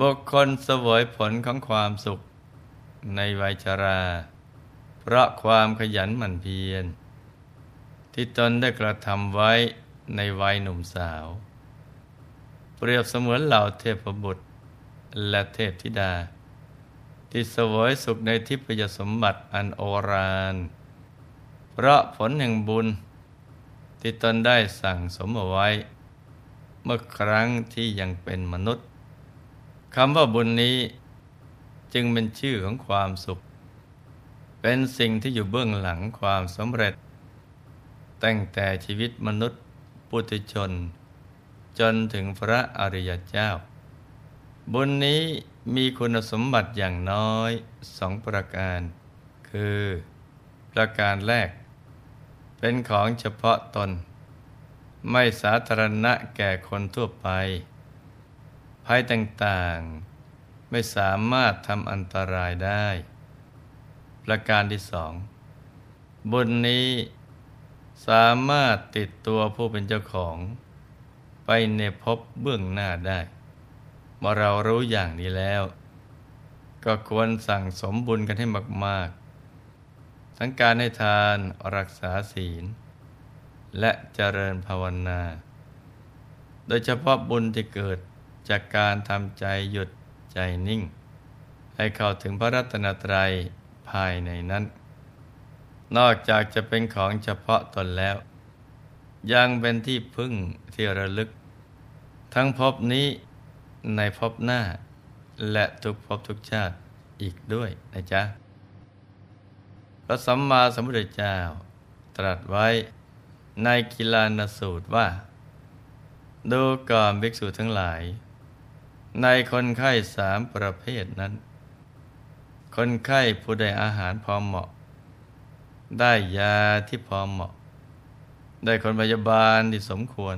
บุคคลเสวยผลของความสุขในวัยชรา เพราะความขยันหมั่นเพียร ที่ตนได้กระทำไว้ในวัยหนุ่มสาว เปรียบเสมือนเหล่าเทพบุตรและเทพธิดา ที่เสวยสุขในทิพยสมบัติอันโอรานเพราะผลแห่งบุญ ที่ตนได้สั่งสมเอาไว้ เมื่อครั้งที่ยังเป็นมนุษย์ คำว่าบุญนี้จึงเป็นชื่อของความสุข เป็นสิ่งที่อยู่เบื้องหลังความสำเร็จ ตั้งแต่ชีวิตมนุษย์ปุถุชน จนถึงพระอริยเจ้า บุญนี้มีคุณสมบัติอย่างน้อยสองประการ คือ ประการแรก เป็นของเฉพาะตน ไม่สาธารณะแก่คนทั่วไป ภัยต่างๆ ไม่สามารถทำอันตรายได้ ประการที่สองบุญนี้สามารถติดตัวผู้เป็นเจ้าของ ไปในภพเบื้องหน้าได้ เมื่อเรารู้อย่างนี้แล้ว ก็ควรสั่งสมบุญกันให้มากๆ ทั้งการให้ทานรักษาศีล และเจริญภาวนา โดยเฉพาะบุญที่เกิด จากการทำใจหยุดใจนิ่ง ให้เข้าถึงพระรัตนตรัยภายในนั้น นอกจากจะเป็นของเฉพาะตนแล้ว ยังเป็นที่พึ่งที่ระลึก ทั้งภพนี้ในภพหน้า และทุกภพทุกชาติอีกด้วยนะจ๊ะ พระสัมมาสัมพุทธเจ้า ตรัสไว้ในกิลานสูตรว่า ดูก่อนภิกษุทั้งหลาย ในคนไข้สามประเภทนั้น คนไข้ผู้ได้อาหารพอเหมาะ ได้ยาที่พอเหมาะ ได้คนพยาบาลที่สมควร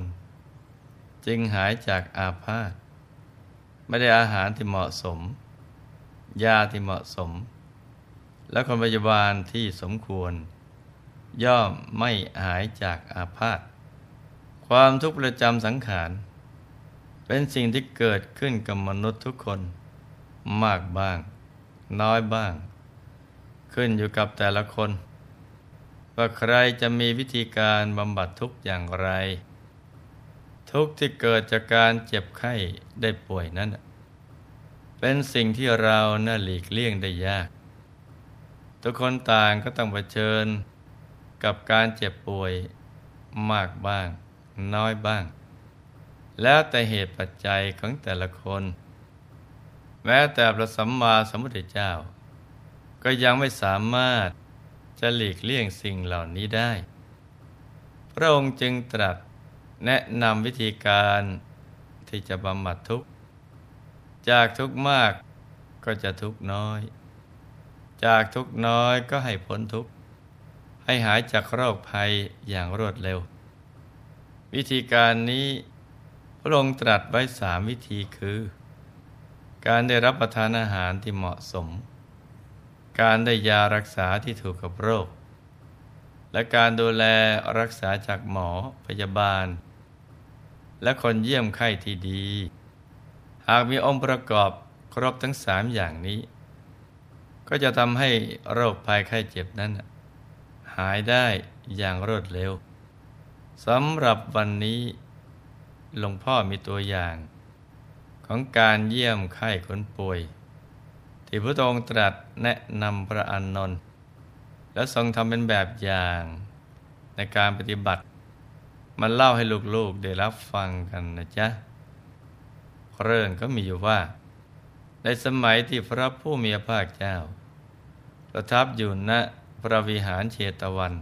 จึงหายจากอาพาธไม่ได้อาหารที่เหมาะสม ยาที่เหมาะสม และคนพยาบาลที่สมควร ย่อมไม่หายจากอาพาธความทุกข์ประจำสังขาร เป็นสิ่งที่เกิดขึ้นกับมนุษย์ทุกคน มากบ้าง น้อยบ้าง ขึ้นอยู่กับแต่ละคน ว่าใครจะมีวิธีการบำบัดทุกอย่างไร ทุกที่เกิดจากการเจ็บไข้ได้ป่วยนั้น เป็นสิ่งที่เราน่าหลีกเลี่ยงได้ยาก ทุกคนต่างก็ต้องเผชิญกับการเจ็บป่วยมากบ้าง น้อยบ้าง แล้วแต่เหตุปัจจัยของแต่ละคน แม้แต่พระสัมมาสัมพุทธเจ้า ก็ยังไม่สามารถจะหลีกเลี่ยงสิ่งเหล่านี้ได้ พระองค์จึงตรัสแนะนำวิธีการที่จะบำบัดทุกข์ จากทุกข์มากก็จะทุกข์น้อย จากทุกข์น้อยก็ให้พ้นทุกข์ ให้หายจากโรคภัยอย่างรวดเร็ว วิธีการนี้ พระองค์ตรัสไว้สามวิธีคือ การได้รับประทานอาหารที่เหมาะสม การได้ยารักษาที่ถูกกับโรค และการดูแลรักษาจากหมอพยาบาล และคนเยี่ยมไข้ที่ดี หากมีองค์ประกอบครบทั้งสามอย่างนี้ ก็จะทำให้โรคภัยไข้เจ็บนั้น หายได้อย่างรวดเร็วสำหรับวันนี้ หลวงพ่อมีตัวอย่าง ของการเยี่ยมไข้คนป่วย ที่พระองค์ตรัสแนะนำพระอานนท์และทรงทำเป็นแบบอย่างในการปฏิบัติ มันเล่าให้ลูกๆได้รับฟังกันนะจ๊ะ เรื่องก็มีอยู่ว่า ในสมัยที่พระผู้มีพระภาคเจ้า ประทับอยู่ณพระวิหารเชตวัน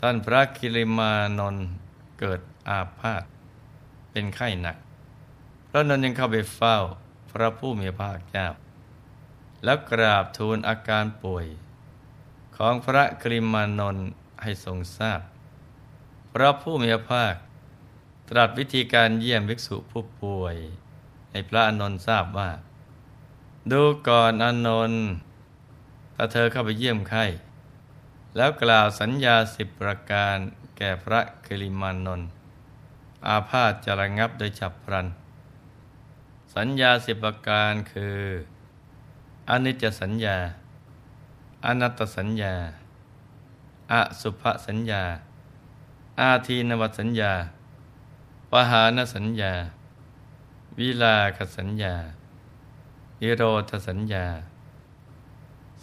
ท่านพระคิริมานนท์เกิดอาพาธ เป็นไข้หนัก พระนนยังเข้าไปเฝ้าพระผู้มีพระภาคเจ้า แล้วกราบทูลอาการป่วย ของพระกริมานนท์ให้ทรงทราบ พระผู้มีพระภาค ตรัสวิธีการเยี่ยมภิกษุผู้ป่วย ให้พระอนนท์ทราบว่า ดูก่อนอนนท์ถ้าเธอเข้าไปเยี่ยมไข้แล้วกล่าวสัญญาสิบประการแก่พระกริมานนท์ อาพาธจะระงับโดยฉับพลัน สัญญาสิบประการคืออนิจจสัญญา อนัตตสัญญา อสุภสัญญา อาทีนวสัญญา ปหานสัญญา วิลาคสัญญา นิโรธสัญญา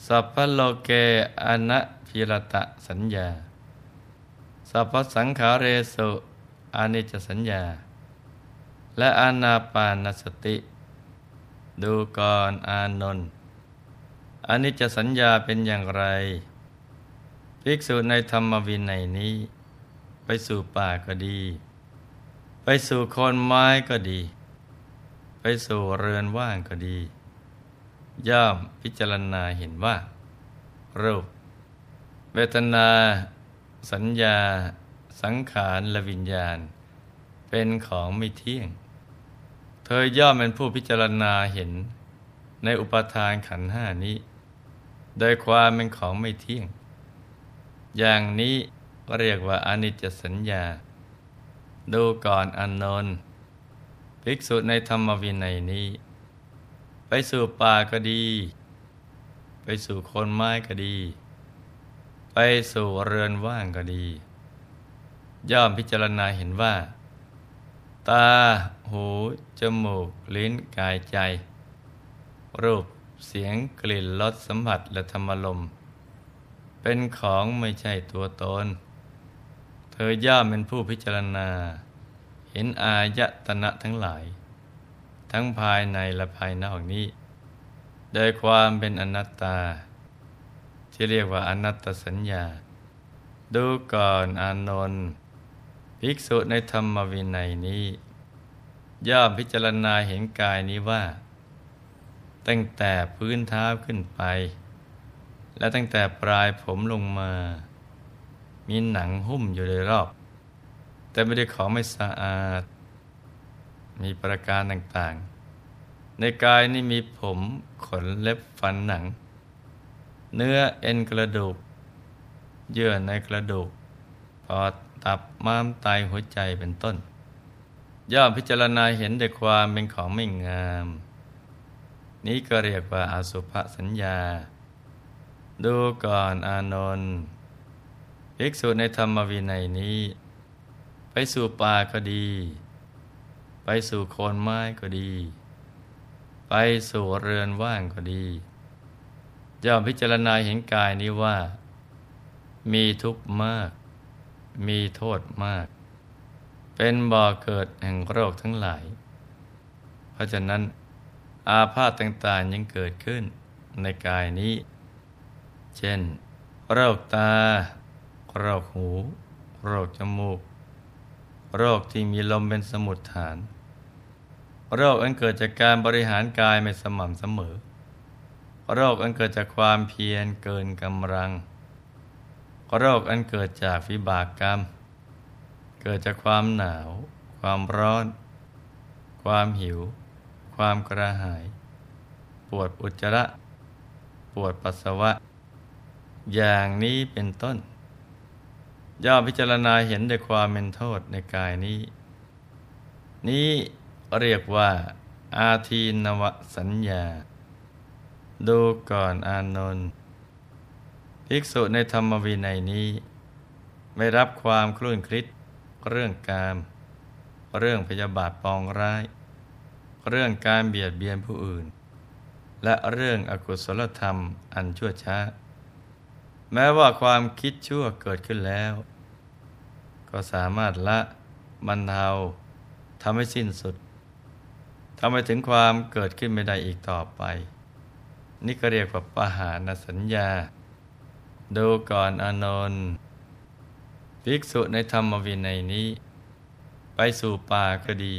สัพพโลเกอนัพิรตะสัญญา สัพพสังขาเรสุ อนิจสัญญา และอานาปานสติ ดูก่อนอานนท์อนิจจสัญญาเป็นอย่างไร ภิกษุในธรรมวินัยนี้ ไปสู่ป่าก็ดี ไปสู่โคนไม้ก็ดี ไปสู่เรือนว่างก็ดี ย่อมพิจารณาเห็นว่า รูป เวทนา สัญญา สังขารและวิญญาณ เป็นของไม่เที่ยง เธอย่อมเป็นผู้พิจารณาเห็นในอุปทานขันห้านี้ โดยความเป็นของไม่เที่ยง อย่างนี้เรียกว่าอนิจจสัญญา ดูก่อนอนนนภิกษุในธรรมวินัยนี้ ไปสู่ป่าก็ดี ไปสู่คนไม้ก็ดี ไปสู่เรือนว่างก็ดี ย่อมพิจารณาเห็นว่า ตา หู จมูก ลิ้น กายใจ รูป เสียง กลิ่น รส สัมผัส และธรรมลม เป็นของไม่ใช่ตัวตน เธอย่อมเป็นผู้พิจารณา เห็นอายตนะทั้งหลาย ทั้งภายในและภายนอกนี้ โดยความเป็นอนัตตา ที่เรียกว่าอนัตตสัญญา ดูก่อนอานนท์ ภิกษุในธรรมวินัยนี้ ย่อมพิจารณาเห็นกายนี้ว่า ตั้งแต่พื้นเท้าขึ้นไป และตั้งแต่ปลายผมลงมา มีหนังหุ้มอยู่โดยรอบ แต่ไม่ได้ของไม่สะอาด มีประการต่างๆ ในกายนี่มีผมขนเล็บฟันหนัง เนื้อเอ็นกระดูก เยื่อในกระดูกปอด ตับม้ามไตหัวใจเป็นต้น ย่อมพิจารณาเห็นด้วยความเป็นของไม่งาม นี้ก็เรียกว่าอาสุภสัญญา ดูก่อนอานนท์ภิกษุในธรรมวินัยนี้ ไปสู่ป่าก็ดี ไปสู่โคนไม้ก็ดี ไปสู่เรือนว่างก็ดี ย่อมพิจารณาเห็นกายนี้ว่า มีทุกข์มาก มีโทษมาก เป็นบ่อเกิดแห่งโรคทั้งหลาย เพราะฉะนั้นอาพาธต่างๆยังเกิดขึ้นในกายนี้ เช่น โรคตา โรคหู โรคจมูก โรคที่มีลมเป็นสมุดฐาน โรคอันเกิดจากการบริหารกายไม่สม่ำเสมอ โรคอันเกิดจากความเพียรเกินกำลัง โรคอันเกิดจากวิบากกรรม เกิดจากความหนาว ความร้อน ความหิว ความกระหาย ปวดอุจจาระ ปวดปัสสาวะ อย่างนี้เป็นต้น ย่อพิจารณาเห็นด้วยความเป็นโทษในกายนี้ นี้เรียกว่า อาทีนวสัญญา ดูก่อนอานนท์ ภิกษุในธรรมวินัยนี้ ไม่รับความคลุ่นคลิดเรื่องกาม เรื่องพยาบาทปองร้าย เรื่องการเบียดเบียนผู้อื่น และเรื่องอกุศลธรรมอันชั่วช้า แม้ว่าความคิดชั่วเกิดขึ้นแล้ว ก็สามารถละบรรเทาทำให้สิ้นสุดทำให้ถึงความเกิดขึ้นไม่ได้อีกต่อไป นี่ก็เรียกว่าปหานสัญญา ดูก่อนอนนท์ภิกษุในธรรมวินัยนี้ ไปสู่ป่าก็ดี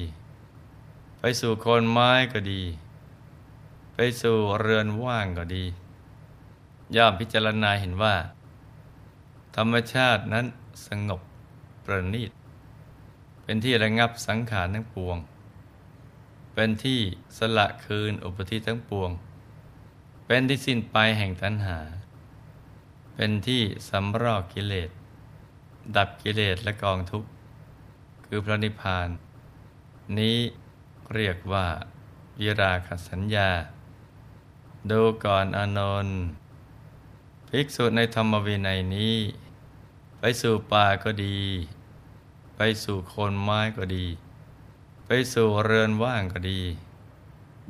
ไปสู่โคนไม้ก็ดี ไปสู่เรือนว่างก็ดี ย่อมพิจารณาเห็นว่า ธรรมชาตินั้นสงบประณีต เป็นที่ระงับสังขารทั้งปวง เป็นที่สละคืนอุปธิทั้งปวง เป็นที่สิ้นไปแห่งตัณหา เป็นที่สำรอกกิเลส ดับกิเลสและกองทุกข์ คือพระนิพพาน นี้เรียกว่าวิราคสัญญา ดูก่อนอนนท์ภิกษุในธรรมวินัยนี้ ไปสู่ป่าก็ดี ไปสู่โคนไม้ก็ดี ไปสู่เรือนว่างก็ดี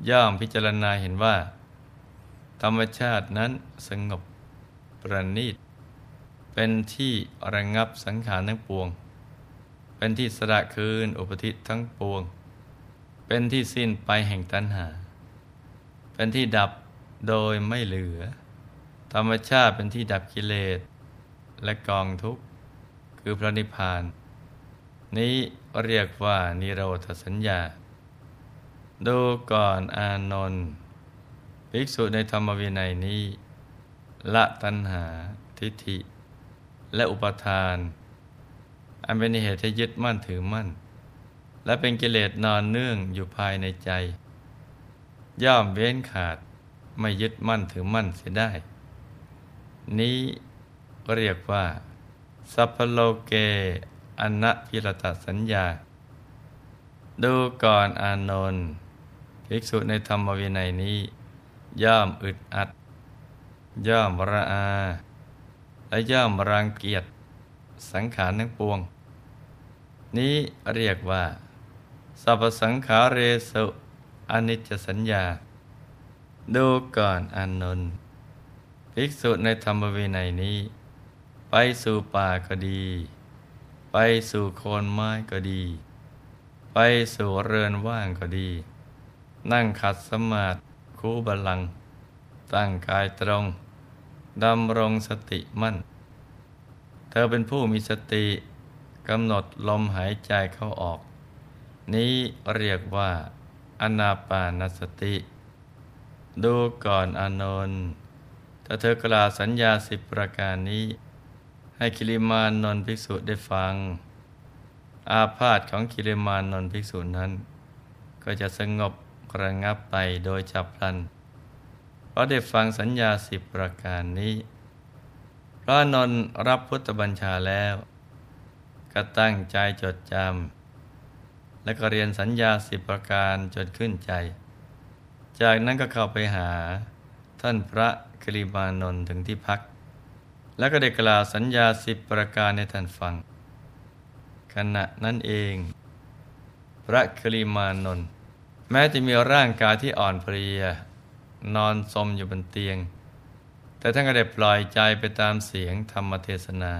ย่อมพิจารณาเห็นว่า ธรรมชาตินั้นสงบ ประณีต เป็นที่ระงับสังขารทั้งปวง เป็นที่สละคืนอุปธิทั้งปวง เป็นที่สิ้นไปแห่งตัณหา เป็นที่ดับโดยไม่เหลือ ธรรมชาติเป็นที่ดับกิเลสและกองทุกข์คือพระนิพพาน นี้เรียกว่านิโรธสัญญา ดูก่อนอานนท์ภิกษุในธรรมวินัยนี้ ละตัณหาทิฏฐิ และอุปทาน อันเป็นเหตุให้ยึดมั่นถือมั่น และเป็นกิเลสนอนเนื่องอยู่ภายในใจ ย่อมเว้นขาดไม่ยึดมั่นถือมั่นเสียได้ นี้เรียกว่า สัพพโลเกอนัพิรตสัญญา ดูก่อนอานนท์ภิกษุในธรรมวินัยนี้ ย่อมอึดอัด ย่อมระอา และย่อมรังเกียจสังขารทั้งปวง นี้เรียกว่าสัพสังขาเรสุอนิจจสัญญา ดูก่อนอานนท์ภิกษุในธรรมวินัยนี้ ไปสู่ป่าก็ดี ไปสู่โคนไม้ก็ดี ไปสู่เรือนว่างก็ดี นั่งขัดสมาธิคูบาลัง ตั้งกายตรงดำรงสติมั่น เธอเป็นผู้มีสติกำหนดลมหายใจเข้าออก นี้เรียกว่า อนาปานสติ ดูก่อนอานนท์ถ้าเธอกล่าวสัญญาสิบประการนี้ ให้คิริมานนนภิกษุได้ฟัง อาพาธของคิริมานนนภิกษุนั้น ก็จะสงบระงับไปโดยฉับพลัน เพราะได้ฟังสัญญาสิบประการนี้พระนนรับพุทธบัญชาแล้ว ก็ตั้งใจจดจำและก็เรียนสัญญาสิบประการจนขึ้นใจ จากนั้นก็เข้าไปหาท่านพระกริมานนท์ถึงที่พัก แล้วก็ได้กล่าวสัญญาสิบประการในท่านฟัง ขณะนั้นเอง พระกริมานนท์แม้จะมีร่างกายที่อ่อนเพลีย นอนสมอยู่บนเตียง แต่ท่านก็ได้ปล่อยใจไปตามเสียงธรรมเทศนา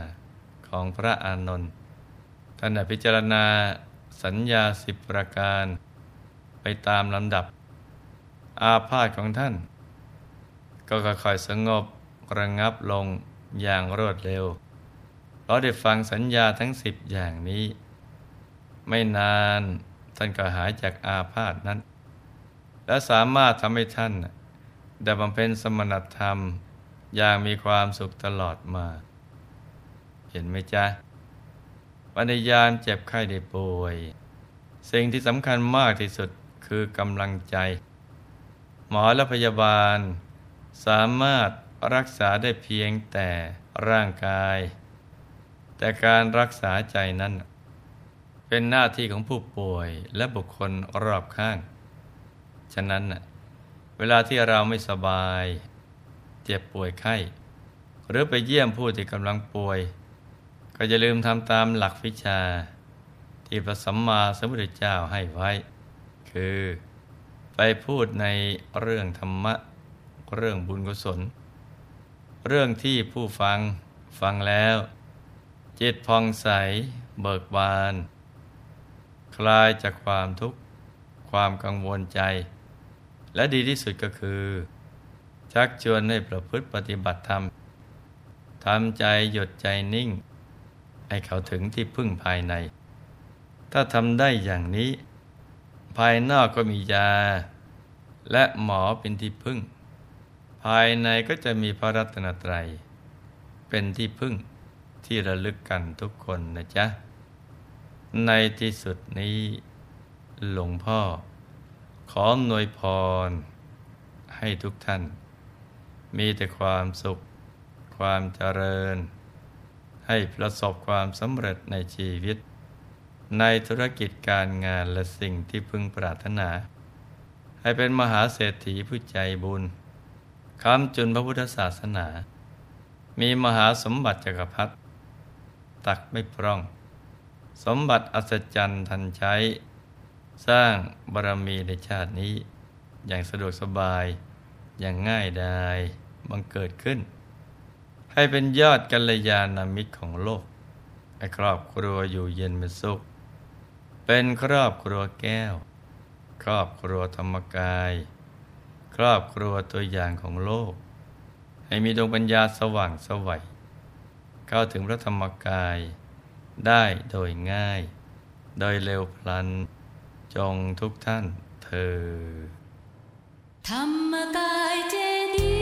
ของพระอานนท์ท่านได้พิจารณาสัญญาสิบประการ ไปตามลำดับ อาพาธของท่าน ก็ค่อยๆสงบระงับลงอย่างรวดเร็ว เพราะได้ฟังสัญญาทั้งสิบอย่างนี้ ไม่นานท่านก็หายจากอาพาธนั้น และสามารถทำให้ท่าน ได้บำเพ็ญสมณธรรม อย่างมีความสุขตลอดมา เห็นไหมจ๊ะวันในยามเจ็บไข้ได้ป่วย สิ่งที่สำคัญมากที่สุดคือกำลังใจ หมอและพยาบาล สามารถรักษาได้เพียงแต่ร่างกาย แต่การรักษาใจนั้น เป็นหน้าที่ของผู้ป่วยและบุคคลรอบข้าง ฉะนั้นเวลาที่เราไม่สบาย เจ็บป่วยไข้ หรือไปเยี่ยมผู้ที่กำลังป่วย ก็จะลืมทำตามหลักวิชา ที่พระสัมมาสัมพุทธเจ้าให้ไว้ คือ ไปพูดในเรื่องธรรมะ เรื่องบุญกุศล เรื่องที่ผู้ฟังฟังแล้ว จิตพองใส เบิกบาน คลายจากความทุกข์ ความกังวลใจ และดีที่สุดก็คือ ชักชวนให้ประพฤติปฏิบัติธรรมทำใจหยุดใจนิ่ง ให้เขาถึงที่พึ่งภายใน ถ้าทำได้อย่างนี้ ภายนอกก็มียา และหมอเป็นที่พึ่ง ภายในก็จะมีพระรัตนตรัย เป็นที่พึ่งที่ระลึกกันทุกคนนะจ๊ะ ในที่สุดนี้หลวงพ่อ ขอหน่วยพร ให้ทุกท่าน มีแต่ความสุข ความเจริญ ให้ประสบความสำเร็จในชีวิต ในธุรกิจการงานและสิ่งที่พึงปรารถนา ให้เป็นมหาเศรษฐีผู้ใจบุญคำจุนพระพุทธศาสนา มีมหาสมบัติจักรพรรดิตักไม่พร่อง สมบัติอัศจรรย์ทันใช้ สร้างบารมีในชาตินี้ อย่างสะดวกสบาย อย่างง่ายดายบังเกิดขึ้น ให้เป็นยอดกัลยาณมิตรของโลกให้ครอบครัวอยู่เย็นเป็นสุข เป็นครอบครัวแก้ว ครอบครัวธรรมกาย ครอบครัวตัวอย่างของโลก ให้มีดวงปัญญาสว่างสวัยเข้าถึงพระธรรมกายได้โดยง่าย โดยเร็วพลัน จงทุกท่านเธอธรรมกายเจดี